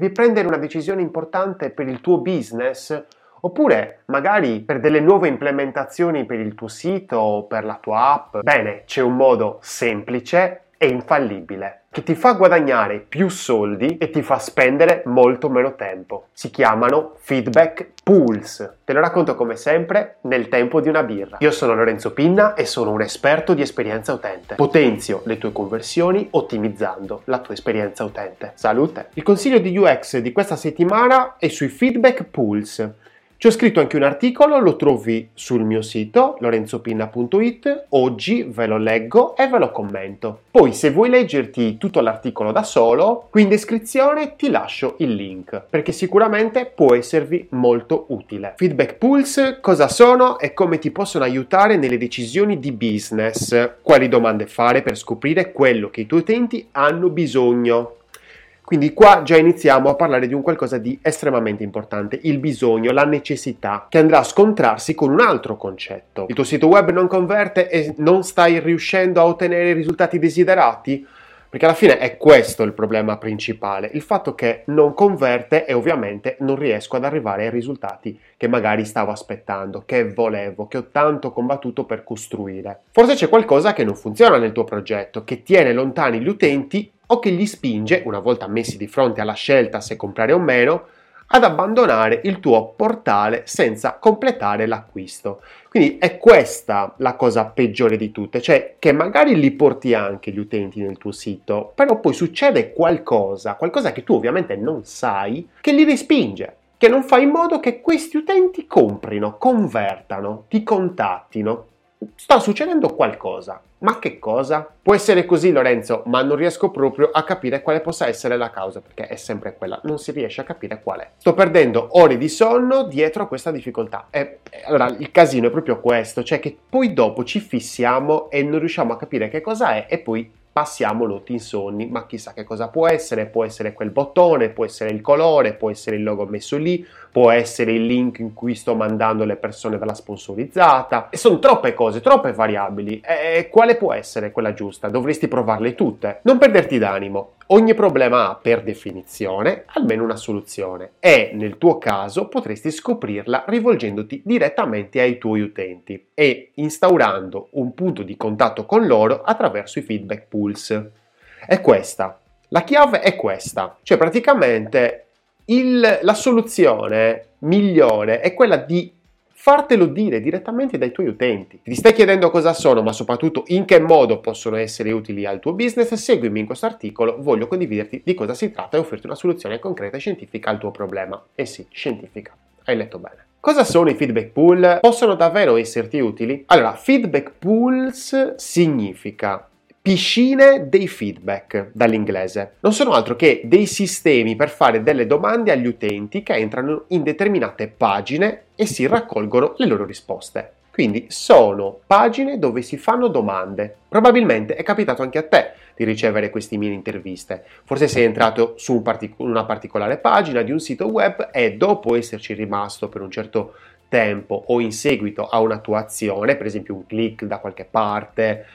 Devi prendere una decisione importante per il tuo business Oppure magari per delle nuove implementazioni per il tuo sito o per la tua app. Bene, c'è un modo semplice e infallibile che ti fa guadagnare più soldi e ti fa spendere molto meno tempo. Si chiamano feedback pools. Te lo racconto come sempre nel tempo di una birra. Io sono Lorenzo Pinna e sono un esperto di esperienza utente. Potenzio le tue conversioni ottimizzando la tua esperienza utente. Salute! Il consiglio di UX di questa settimana è sui feedback pools ci ho scritto anche un articolo, lo trovi sul mio sito lorenzopinna.it, oggi ve lo leggo e ve lo commento. Poi se vuoi leggerti tutto l'articolo da solo, qui in descrizione ti lascio il link, perché sicuramente può esservi molto utile. Feedback Pulse cosa sono e come ti possono aiutare nelle decisioni di business, quali domande fare per scoprire quello che i tuoi utenti hanno bisogno. Quindi qua già iniziamo a parlare di un qualcosa di estremamente importante, il bisogno, la necessità, che andrà a scontrarsi con un altro concetto. Il tuo sito web non converte e non stai riuscendo a ottenere i risultati desiderati? Perché alla fine è questo il problema principale, il fatto che non converte e ovviamente non riesco ad arrivare ai risultati che magari stavo aspettando, che volevo, che ho tanto combattuto per costruire. Forse c'è qualcosa che non funziona nel tuo progetto, che tiene lontani gli utenti o che gli spinge, una volta messi di fronte alla scelta se comprare o meno, ad abbandonare il tuo portale senza completare l'acquisto. Quindi è questa la cosa peggiore di tutte, cioè che magari li porti anche gli utenti nel tuo sito, però poi succede qualcosa, qualcosa che tu ovviamente non sai, che li respinge, che non fa in modo che questi utenti comprino, convertano, ti contattino, sta succedendo qualcosa. Ma che cosa? Può essere così Lorenzo, ma non riesco proprio a capire quale possa essere la causa, perché è sempre quella, non si riesce a capire qual è. Sto perdendo ore di sonno dietro a questa difficoltà. E, allora, il casino è proprio questo, cioè che poi dopo ci fissiamo e non riusciamo a capire che cosa è e poi passiamo notti insonni, ma chissà che cosa può essere, può essere quel bottone, può essere il colore, può essere il logo messo lì, può essere il link in cui sto mandando le persone dalla sponsorizzata, e sono troppe cose, troppe variabili, e quale può essere quella giusta? Dovresti provarle tutte. Non perderti d'animo, ogni problema ha per definizione almeno una soluzione e nel tuo caso potresti scoprirla rivolgendoti direttamente ai tuoi utenti e instaurando un punto di contatto con loro attraverso i feedback pools. È questa. La chiave è questa, cioè praticamente il, la soluzione migliore è quella di fartelo dire direttamente dai tuoi utenti. Ti stai chiedendo cosa sono, ma soprattutto in che modo possono essere utili al tuo business? Seguimi in questo articolo, voglio condividerti di cosa si tratta e offrirti una soluzione concreta e scientifica al tuo problema. E sì, scientifica. Hai letto bene. Cosa sono i feedback pool? Possono davvero esserti utili? Allora, feedback pools significa piscine dei feedback dall'inglese. Non sono altro che dei sistemi per fare delle domande agli utenti che entrano in determinate pagine e si raccolgono le loro risposte. Quindi sono pagine dove si fanno domande. Probabilmente è capitato anche a te di ricevere queste mie interviste. Forse sei entrato su un partic- una particolare pagina di un sito web e dopo esserci rimasto per un certo tempo o in seguito a una tua azione, per esempio un click da qualche parte,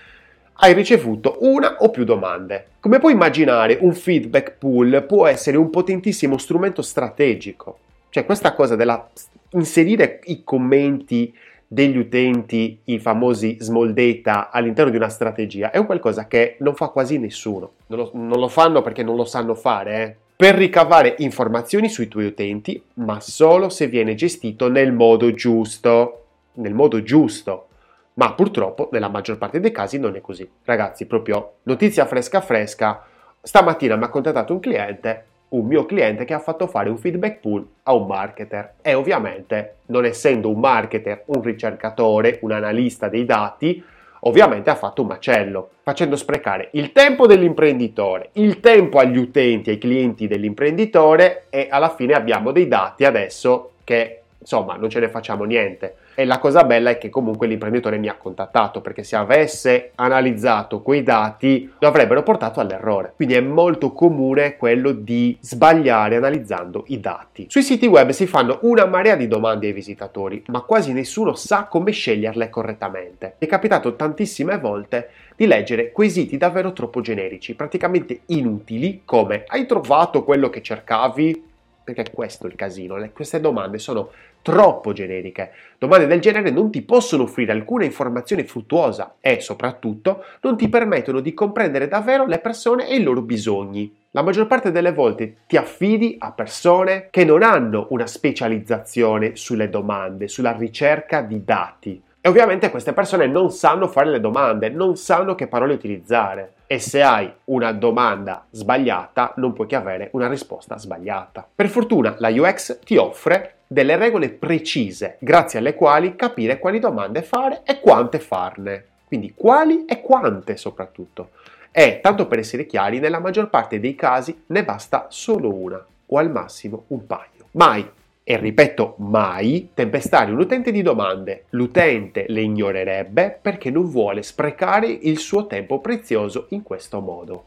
hai ricevuto una o più domande. Come puoi immaginare, un feedback pool può essere un potentissimo strumento strategico. Cioè questa cosa della inserire i commenti degli utenti, i famosi small data all'interno di una strategia, è un qualcosa che non fa quasi nessuno. Non lo, non lo fanno perché non lo sanno fare, eh? per ricavare informazioni sui tuoi utenti, ma solo se viene gestito nel modo giusto. Nel modo giusto. Ma purtroppo nella maggior parte dei casi non è così. Ragazzi, proprio notizia fresca fresca, stamattina mi ha contattato un cliente, un mio cliente che ha fatto fare un feedback pool a un marketer e ovviamente non essendo un marketer, un ricercatore, un analista dei dati, ovviamente ha fatto un macello, facendo sprecare il tempo dell'imprenditore, il tempo agli utenti, ai clienti dell'imprenditore e alla fine abbiamo dei dati adesso che insomma non ce ne facciamo niente. E la cosa bella è che comunque l'imprenditore mi ha contattato perché se avesse analizzato quei dati lo avrebbero portato all'errore. Quindi è molto comune quello di sbagliare analizzando i dati. Sui siti web si fanno una marea di domande ai visitatori, ma quasi nessuno sa come sceglierle correttamente. Mi è capitato tantissime volte di leggere quesiti davvero troppo generici, praticamente inutili, come hai trovato quello che cercavi? Perché questo è il casino, queste domande sono troppo generiche. Domande del genere non ti possono offrire alcuna informazione fruttuosa e soprattutto non ti permettono di comprendere davvero le persone e i loro bisogni. La maggior parte delle volte ti affidi a persone che non hanno una specializzazione sulle domande, sulla ricerca di dati. E ovviamente queste persone non sanno fare le domande, non sanno che parole utilizzare. E se hai una domanda sbagliata, non puoi che avere una risposta sbagliata. Per fortuna la UX ti offre delle regole precise, grazie alle quali capire quali domande fare e quante farne. Quindi quali e quante soprattutto. E, tanto per essere chiari, nella maggior parte dei casi ne basta solo una, o al massimo un paio. Mai e ripeto mai, tempestare un utente di domande. L'utente le ignorerebbe perché non vuole sprecare il suo tempo prezioso in questo modo.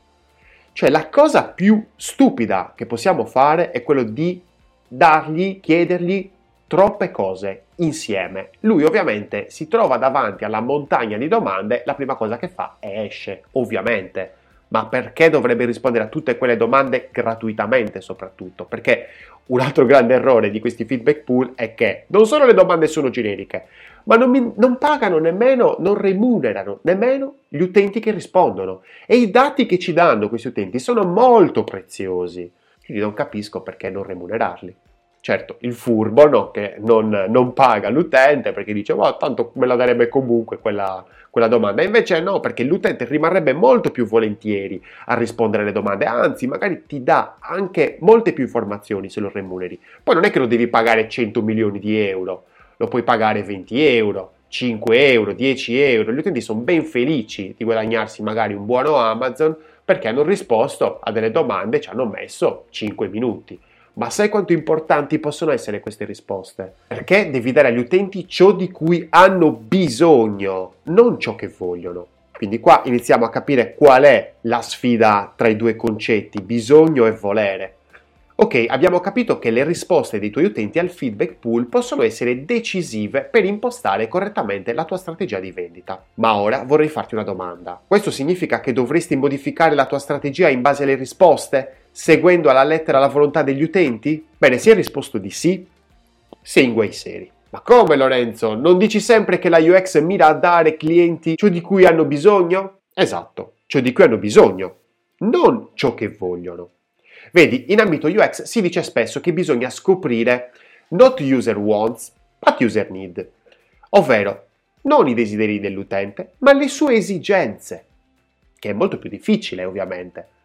Cioè la cosa più stupida che possiamo fare è quello di dargli, chiedergli troppe cose insieme. Lui ovviamente si trova davanti alla montagna di domande, la prima cosa che fa è esce, ovviamente. Ma perché dovrebbe rispondere a tutte quelle domande gratuitamente soprattutto? Perché un altro grande errore di questi feedback pool è che non solo le domande sono generiche, ma non, mi, non, pagano nemmeno, non remunerano nemmeno gli utenti che rispondono. E i dati che ci danno questi utenti sono molto preziosi. Quindi non capisco perché non remunerarli. Certo, il furbo no, che non, non, paga l'utente perché dice, oh, tanto me la darebbe comunque quella, quella domanda. Invece no, perché l'utente rimarrebbe molto più volentieri a rispondere alle domande, anzi magari ti dà anche molte più informazioni se lo remuneri. Poi non è che lo devi pagare 100 milioni di euro, lo puoi pagare 20 euro, 5 euro, 10 euro. Gli utenti sono ben felici di guadagnarsi magari un buono Amazon perché hanno risposto a delle domande e ci hanno messo 5 minuti. Ma sai quanto importanti possono essere queste risposte? Perché devi dare agli utenti ciò di cui hanno bisogno, non ciò che vogliono. Quindi qua iniziamo a capire qual è la sfida tra i due concetti, bisogno e volere. Ok, abbiamo capito che le risposte dei tuoi utenti al feedback pool possono essere decisive per impostare correttamente la tua strategia di vendita. Ma ora vorrei farti una domanda. Questo significa che dovresti modificare la tua strategia in base alle risposte? Seguendo alla lettera la volontà degli utenti? Bene, si è risposto di sì, sei in guai seri. Ma come Lorenzo? Non dici sempre che la UX mira a dare ai clienti ciò di cui hanno bisogno? Esatto, ciò di cui hanno bisogno, non ciò che vogliono. Vedi, in ambito UX si dice spesso che bisogna scoprire not user wants, but user need, ovvero non i desideri dell'utente, ma le sue esigenze, che è molto più difficile ovviamente.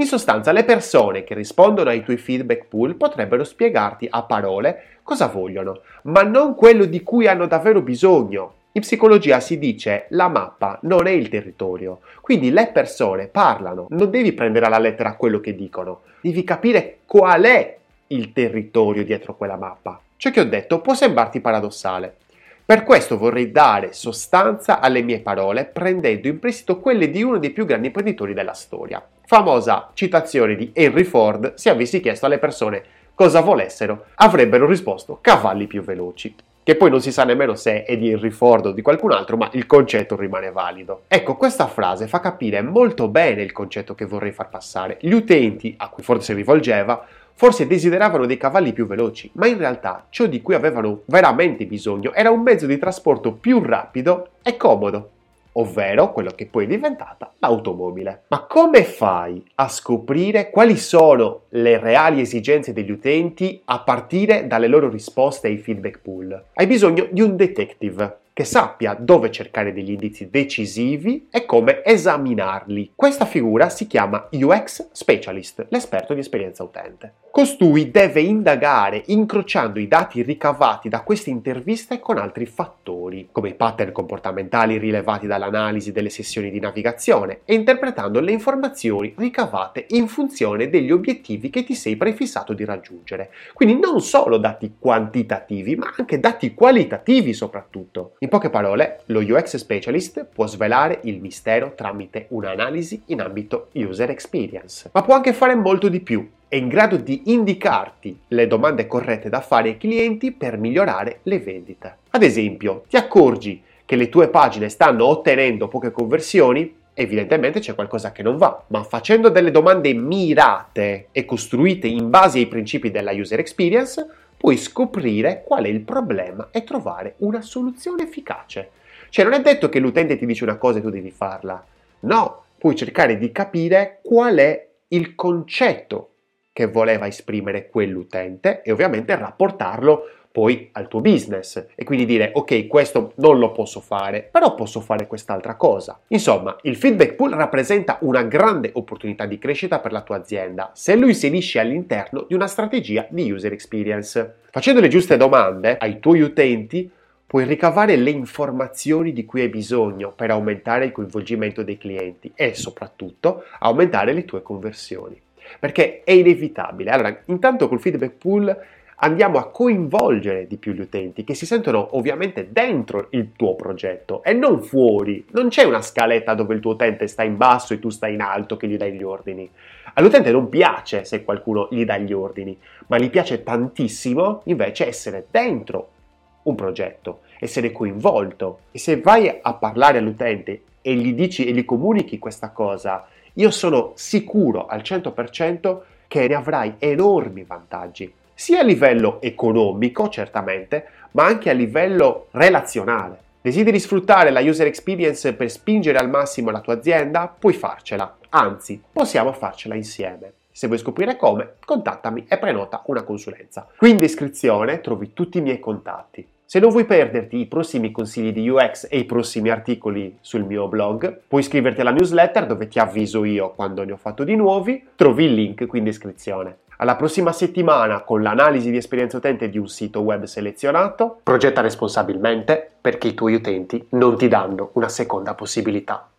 In sostanza, le persone che rispondono ai tuoi feedback pool potrebbero spiegarti a parole cosa vogliono, ma non quello di cui hanno davvero bisogno. In psicologia si dice la mappa non è il territorio, quindi le persone parlano, non devi prendere alla lettera quello che dicono, devi capire qual è il territorio dietro quella mappa. Ciò che ho detto può sembrarti paradossale. Per questo vorrei dare sostanza alle mie parole prendendo in prestito quelle di uno dei più grandi imprenditori della storia, famosa citazione di Henry Ford, se avessi chiesto alle persone cosa volessero, avrebbero risposto cavalli più veloci. Che poi non si sa nemmeno se è di Henry Ford o di qualcun altro, ma il concetto rimane valido. Ecco, questa frase fa capire molto bene il concetto che vorrei far passare. Gli utenti, a cui forse rivolgeva, forse desideravano dei cavalli più veloci, ma in realtà ciò di cui avevano veramente bisogno era un mezzo di trasporto più rapido e comodo ovvero quello che poi è diventata l'automobile. Ma come fai a scoprire quali sono le reali esigenze degli utenti a partire dalle loro risposte ai feedback pool? Hai bisogno di un detective che sappia dove cercare degli indizi decisivi e come esaminarli. Questa figura si chiama UX Specialist, l'esperto di esperienza utente. Costui deve indagare incrociando i dati ricavati da queste interviste con altri fattori, come i pattern comportamentali rilevati dall'analisi delle sessioni di navigazione e interpretando le informazioni ricavate in funzione degli obiettivi che ti sei prefissato di raggiungere. Quindi non solo dati quantitativi, ma anche dati qualitativi soprattutto. In poche parole, lo UX specialist può svelare il mistero tramite un'analisi in ambito user experience, ma può anche fare molto di più è in grado di indicarti le domande corrette da fare ai clienti per migliorare le vendite. Ad esempio, ti accorgi che le tue pagine stanno ottenendo poche conversioni? Evidentemente c'è qualcosa che non va, ma facendo delle domande mirate e costruite in base ai principi della user experience, puoi scoprire qual è il problema e trovare una soluzione efficace. Cioè non è detto che l'utente ti dice una cosa e tu devi farla. No, puoi cercare di capire qual è il concetto che voleva esprimere quell'utente e ovviamente rapportarlo poi al tuo business e quindi dire ok questo non lo posso fare però posso fare quest'altra cosa. Insomma il feedback pool rappresenta una grande opportunità di crescita per la tua azienda se lo inserisci all'interno di una strategia di user experience. Facendo le giuste domande ai tuoi utenti puoi ricavare le informazioni di cui hai bisogno per aumentare il coinvolgimento dei clienti e soprattutto aumentare le tue conversioni perché è inevitabile. Allora, intanto col feedback pool andiamo a coinvolgere di più gli utenti che si sentono ovviamente dentro il tuo progetto e non fuori. Non c'è una scaletta dove il tuo utente sta in basso e tu stai in alto che gli dai gli ordini. All'utente non piace se qualcuno gli dà gli ordini, ma gli piace tantissimo invece essere dentro un progetto, essere coinvolto. E se vai a parlare all'utente e gli dici e gli comunichi questa cosa, io sono sicuro al 100% che ne avrai enormi vantaggi, sia a livello economico certamente, ma anche a livello relazionale. Desideri sfruttare la user experience per spingere al massimo la tua azienda? Puoi farcela, anzi possiamo farcela insieme. Se vuoi scoprire come, contattami e prenota una consulenza. Qui in descrizione trovi tutti i miei contatti. Se non vuoi perderti i prossimi consigli di UX e i prossimi articoli sul mio blog, puoi iscriverti alla newsletter dove ti avviso io quando ne ho fatto di nuovi, trovi il link qui in descrizione. Alla prossima settimana con l'analisi di esperienza utente di un sito web selezionato, progetta responsabilmente perché i tuoi utenti non ti danno una seconda possibilità.